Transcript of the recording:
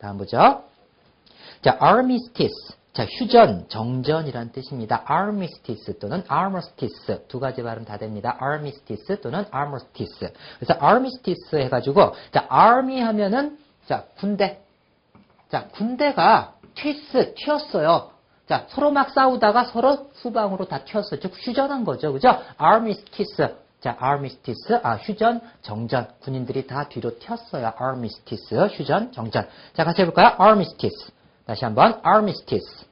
다음 보죠. 자, armistice. 자, 휴전, 정전이란 뜻입니다. armistice 또는 armistice 두 가지 발음 다 됩니다. armistice 또는 armistice. 그래서 armistice 해가지고 자, army 하면은 자, 군대. 자, 군대가 튀스, 튀었어요. 자, 서로 막 싸우다가 서로 후방으로 다 튀었어요. 즉, 휴전한 거죠. 그죠? armistice. 자, armistice, 아, 휴전, 정전. 군인들이 다 뒤로 튀었어요. armistice, 휴전, 정전. 자, 같이 해볼까요? armistice. 다시 한번, armistice.